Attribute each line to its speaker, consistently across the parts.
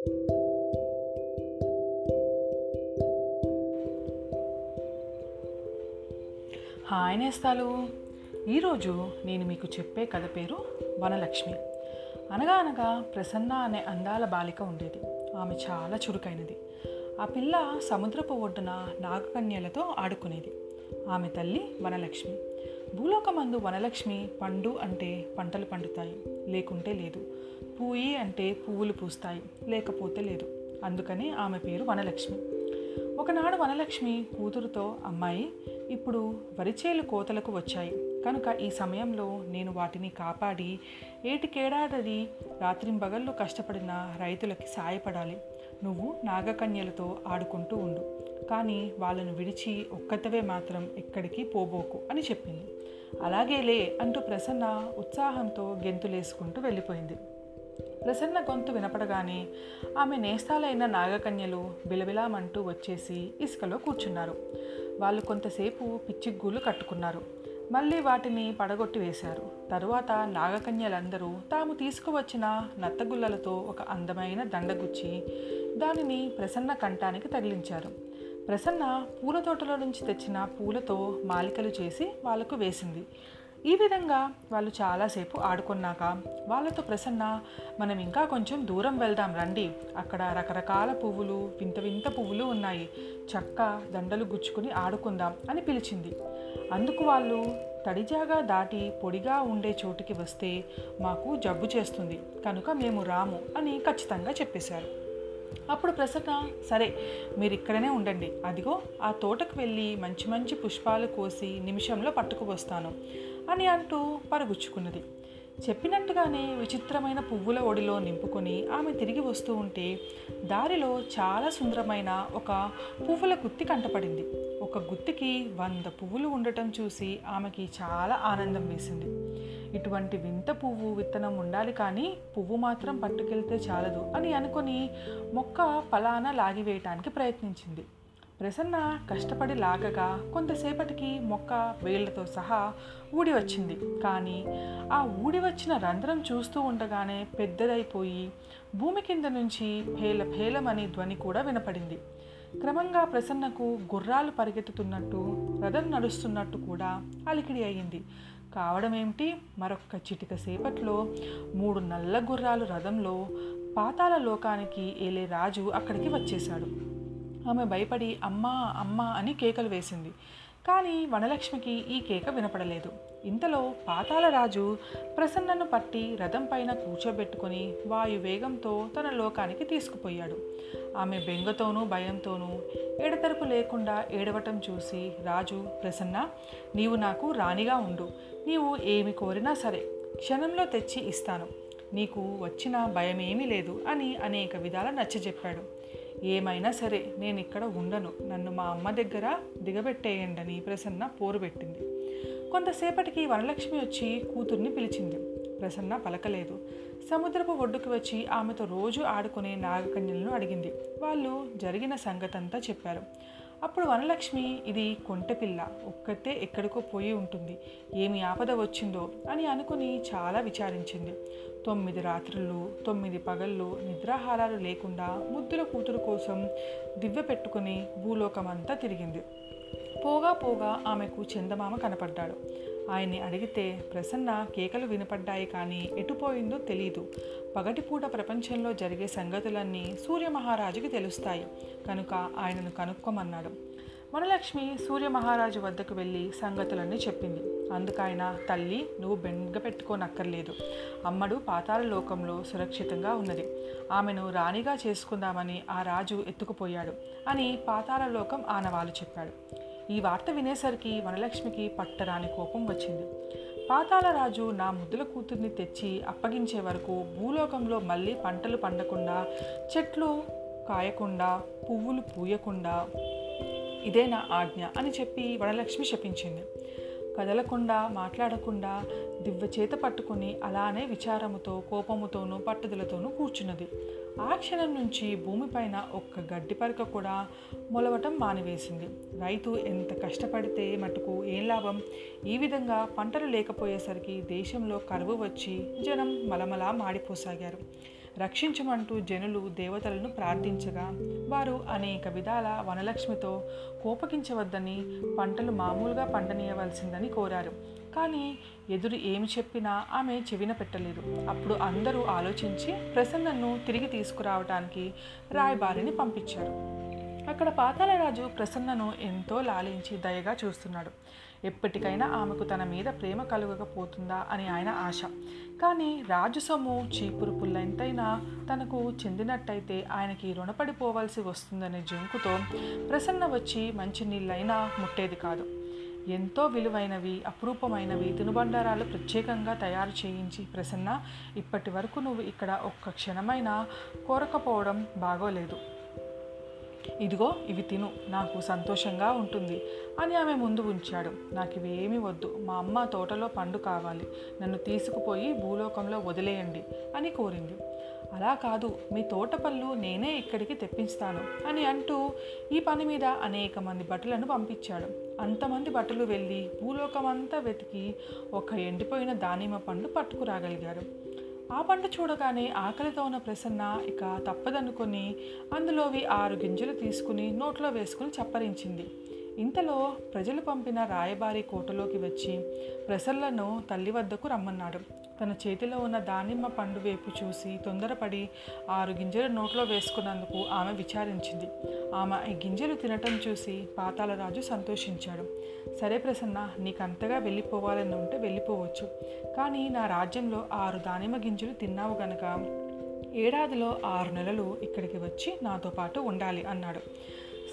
Speaker 1: Hi నేస్తాలు. ఈరోజు నేను మీకు చెప్పే కథ పేరు వనలక్ష్మి. అనగా అనగా ప్రసన్న అనే అందాల బాలిక ఉండేది. ఆమె చాలా చురుకైనది. ఆ పిల్ల సముద్రపు ఒడ్డున నాగకన్యలతో ఆడుకునేది. ఆమె తల్లి వనలక్ష్మి. భూలోకమందు వనలక్ష్మి పండు అంటే పంటలు పండుతాయి లేకుంటే లేదు. పూయి అంటే పువ్వులు పూస్తాయి లేకపోతే లేదు. అందుకని ఆమె పేరు వనలక్ష్మి. ఒకనాడు వనలక్ష్మి కూతురుతో అమ్మాయి ఇప్పుడు వరిచేలు కోతలకు వచ్చాయి. కనుక ఈ సమయంలో నేను వాటిని కాపాడి ఏటికేడాది రాత్రింబగళ్ళు కష్టపడిన రైతులకి సాయపడాలి. నువ్వు నాగకన్యలతో ఆడుకుంటూ ఉండు. కానీ వాళ్ళను విడిచి ఒక్కతవే మాత్రం ఎక్కడికి పోబోకు అని చెప్పింది. అలాగేలే అంటూ ప్రసన్న ఉత్సాహంతో గెంతులేసుకుంటూ వెళ్ళిపోయింది. ప్రసన్న గొంతు వినపడగానే ఆమె నేస్తాలైన నాగకన్యలు బిలబిలామంటూ వచ్చేసి ఇసుకలో కూర్చున్నారు. వాళ్ళు కొంతసేపు పిచ్చిగ్గూలు కట్టుకున్నారు. మళ్ళీ వాటిని పడగొట్టి వేశారు. తరువాత నాగకన్యలందరూ తాము తీసుకువచ్చిన నత్తగుల్లలతో ఒక అందమైన దండగుచ్చి దానిని ప్రసన్న కంఠానికి తగిలించారు. ప్రసన్న పూల తోటలో నుంచి తెచ్చిన పూలతో మాలికలు చేసి వాళ్ళకు వేసింది. ఈ విధంగా వాళ్ళు చాలాసేపు ఆడుకున్నాక వాళ్ళతో ప్రసన్న మనం ఇంకా కొంచెం దూరం వెళ్దాం రండి. అక్కడ రకరకాల పువ్వులు వింత వింత పువ్వులు ఉన్నాయి. చక్క దండలు గుచ్చుకుని ఆడుకుందాం అని పిలిచింది. అందుకు వాళ్ళు తడిజాగా దాటి పొడిగా ఉండే చోటికి వస్తే మాకు జబ్బు చేస్తుంది. కనుక మేము రాము అని ఖచ్చితంగా చెప్పేశారు. అప్పుడు ప్రసన్న సరే మీరు ఇక్కడనే ఉండండి. అదిగో ఆ తోటకు వెళ్ళి మంచి మంచి పుష్పాలు కోసి నిమిషంలో పట్టుకువస్తాను అని అంటూ పరుగుచ్చుకున్నది. చెప్పినట్టుగానే విచిత్రమైన పువ్వుల ఒడిలో నింపుకొని ఆమె తిరిగి వస్తూ ఉంటే దారిలో చాలా సుందరమైన ఒక పువ్వుల గుత్తి కంటపడింది. ఒక గుత్తికి వంద పువ్వులు ఉండటం చూసి ఆమెకి చాలా ఆనందం వేసింది. ఇటువంటి వింత పువ్వు విత్తనం ఉండాలి కానీ పువ్వు మాత్రం పట్టుకెళ్తే చాలదు అని అనుకొని మొక్క ఫలానా లాగివేయటానికి ప్రయత్నించింది. ప్రసన్న కష్టపడి లాగగా కొంతసేపటికి మొక్క వేళ్ళతో సహా ఊడి వచ్చింది. కానీ ఆ ఊడి వచ్చిన రంధ్రం చూస్తూ ఉండగానే పెద్దదైపోయి భూమి కింద నుంచి భేల భేలమని ధ్వని కూడా వినపడింది. క్రమంగా ప్రసన్నకు గుర్రాలు పరిగెత్తుతున్నట్టు రథం నడుస్తున్నట్టు కూడా అలికిడి అయింది కావడం ఏమిటి మరొక్క చిటిక సేపట్లో మూడు నల్ల గుర్రాలు రథంలో పాతాల లోకానికి ఏలే రాజు అక్కడికి వచ్చేశాడు. ఆమె భయపడి అమ్మా అమ్మా అని కేకలు వేసింది. కానీ వనలక్ష్మికి ఈ కేక వినపడలేదు. ఇంతలో పాతాళరాజు ప్రసన్నను పట్టి రథం పైన కూర్చోబెట్టుకొని వాయు వేగంతో తన లోకానికి తీసుకుపోయాడు. ఆమె బెంగతోనూ భయంతోనూ ఎడతెరపు లేకుండా ఏడవటం చూసి రాజు ప్రసన్న నీవు నాకు రాణిగా ఉండు. నీవు ఏమి కోరినా సరే క్షణంలో తెచ్చి ఇస్తాను. నీకు వచ్చిన భయమేమీ లేదు అని అనేక విధాల నచ్చజెప్పాడు. ఏమైనా సరే నేను ఇక్కడ ఉండను. నన్ను మా అమ్మ దగ్గర దిగబెట్టేయండని ప్రసన్న పోరు పెట్టింది. కొంతసేపటికి వరలక్ష్మి వచ్చి కూతుర్ని పిలిచింది. ప్రసన్న పలకలేదు. సముద్రపు ఒడ్డుకు వచ్చి ఆమెతో రోజు ఆడుకునే నాగకన్యలను అడిగింది. వాళ్ళు జరిగిన సంగతంతా చెప్పారు. అప్పుడు వనలక్ష్మి ఇది కొంటపిల్ల ఒక్కతే ఎక్కడికో పోయి ఉంటుంది. ఏమి ఆపద వచ్చిందో అని అనుకుని చాలా విచారించింది. తొమ్మిది రాత్రులు తొమ్మిది పగళ్ళు నిద్రాహారాలు లేకుండా ముద్దుల కూతురు కోసం దివ్య పెట్టుకుని భూలోకమంతా తిరిగింది. పోగా పోగా ఆమెకు చందమామ కనపడ్డాడు. ఆయన్ని అడిగితే ప్రసన్న కేకలు వినపడ్డాయి కానీ ఎటుపోయిందో తెలియదు పగటిపూట ప్రపంచంలో జరిగే సంగతులన్నీ సూర్యమహారాజుకి తెలుస్తాయి. కనుక ఆయనను కనుక్కోమన్నాడు. వనలక్ష్మి సూర్యమహారాజు వద్దకు వెళ్ళి సంగతులన్నీ చెప్పింది. అందుకైన తల్లి నువ్వు బెంగ పెట్టుకోనక్కర్లేదు. అమ్మడు పాతాల లోకంలో సురక్షితంగా ఉన్నది. ఆమెను రాణిగా చేసుకుందామని ఆ రాజు ఎత్తుకుపోయాడు అని పాతాల లోకం ఆనవాలు చెప్పాడు. ఈ వార్త వినేసరికి వనలక్ష్మికి పట్టరాని కోపం వచ్చింది. పాతాళరాజు నా ముద్దుల కూతుర్ని తెచ్చి అప్పగించే వరకు భూలోకంలో మళ్ళీ పంటలు పండకుండా చెట్లు కాయకుండా పువ్వులు పూయకుండా ఇదే నా ఆజ్ఞ అని చెప్పి వనలక్ష్మి శపించింది. కదలకుండా మాట్లాడకుండా దివ్య చేత పట్టుకుని అలానే విచారముతో కోపముతోనూ పట్టుదలతోనూ కూర్చున్నది. ఆ క్షణం నుంచి భూమిపైన ఒక్క గడ్డి పరక కూడా మొలవటం మానివేసింది. రైతు ఎంత కష్టపడితే మటుకు ఏం లాభం? ఈ విధంగా పంటలు లేకపోయేసరికి దేశంలో కరువు వచ్చి జనం మలమలా మాడిపోసాగారు. రక్షించమంటూ జనులు దేవతలను ప్రార్థించగా వారు అనేక విధాల వనలక్ష్మితో కోపగించవద్దని పంటలు మామూలుగా పండనీయవలసిందని కోరారు. కానీ ఎదురు ఏమి చెప్పినా ఆమె చెవిన పెట్టలేదు. అప్పుడు అందరూ ఆలోచించి ప్రసన్నను తిరిగి తీసుకురావటానికి రాయబారిని పంపించారు. అక్కడ పాతాళరాజు ప్రసన్నను ఎంతో లాలించి దయగా చూస్తున్నాడు. ఎప్పటికైనా ఆమెకు తన మీద ప్రేమ కలుగకపోతుందా అని ఆయన ఆశ. కానీ రాజు సొమ్ము చీపురు పుల్లెంతైనా తనకు చెందినట్టయితే ఆయనకి రుణపడిపోవాల్సి వస్తుందనే జంకుతో ప్రసన్న వచ్చి మంచి నీళ్ళైనా ముట్టేది కాదు. ఎంతో విలువైనవి అపురూపమైనవి తినుబండారాలు ప్రత్యేకంగా తయారు చేయించి ప్రసన్న ఇప్పటి వరకు నువ్వు ఇక్కడ ఒక్క క్షణమైనా కోరకపోవడం బాగోలేదు. ఇదిగో ఇవి తిను. నాకు సంతోషంగా ఉంటుంది అని ఆమె ముందు ఉంచాడు. నాకు ఇవేమి వద్దు. మా అమ్మ తోటలో పండు కావాలి. నన్ను తీసుకుపోయి భూలోకంలో వదిలేయండి అని కోరింది. అలా కాదు. మీ తోట పళ్ళు నేనే ఇక్కడికి తెప్పించుతాను అని అంటూ ఈ పని మీద అనేక మంది భటులను పంపించాడు. అంతమంది భటులు వెళ్ళి భూలోకమంతా వెతికి ఒక ఎండిపోయిన దానిమ్మ పండు పట్టుకురాగలిగారు. ఆ పంట చూడగానే ఆకలితో ఉన్న ప్రసన్న ఇక తప్పదనుకొని అందులోవి ఆరు గింజలు తీసుకుని నోట్లో వేసుకుని చప్పరించింది. ఇంతలో ప్రజలు పంపిన రాయబారి కోటలోకి వచ్చి ప్రసల్లను తల్లి వద్దకు రమ్మన్నాడు. తన చేతిలో ఉన్న దానిమ్మ పండు వైపు చూసి తొందరపడి ఆరు గింజలు నోట్లో వేసుకున్నందుకు ఆమె విచారించింది. ఆమె ఈ గింజలు తినటం చూసి పాతాళరాజు సంతోషించాడు. సరే ప్రసన్న నీకంతగా వెళ్ళిపోవాలని ఉంటే వెళ్ళిపోవచ్చు. కానీ నా రాజ్యంలో ఆరు దానిమ్మ గింజలు తిన్నావు గనక ఏడాదిలో ఆరు నెలలు ఇక్కడికి వచ్చి నాతో పాటు ఉండాలి అన్నాడు.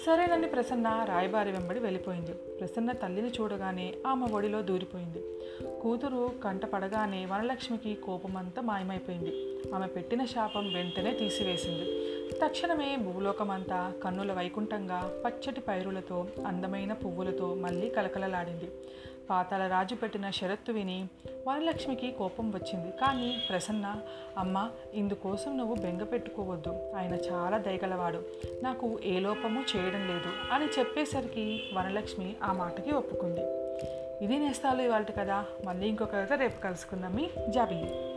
Speaker 1: సరేనని ప్రసన్న రాయబారి వెంబడి వెళ్ళిపోయింది. ప్రసన్న తల్లిని చూడగానే ఆమె ఒడిలో దూరిపోయింది. కూతురు కంట పడగానే వనలక్ష్మికి కోపమంతా మాయమైపోయింది. ఆమె పెట్టిన శాపం వెంటనే తీసివేసింది. తక్షణమే భూలోకమంతా కన్నుల వైకుంఠంగా పచ్చటి పైరులతో అందమైన పువ్వులతో మళ్ళీ కలకలలాడింది. పాతాల రాజు పెట్టిన షరత్తు విని వరలక్ష్మికి కోపం వచ్చింది. కానీ ప్రసన్న అమ్మ ఇందుకోసం నువ్వు బెంగ పెట్టుకోవద్దు. ఆయన చాలా దయగలవాడు. నాకు ఏ లోపము చేయడం లేదు అని చెప్పేసరికి వరలక్ష్మి ఆ మాటకి ఒప్పుకుంది. ఇది నేస్తాలు ఇవాళ కదా మళ్ళీ ఇంకొక కథ రేపు కలుసుకుందాం. మీ జాబిల్లి.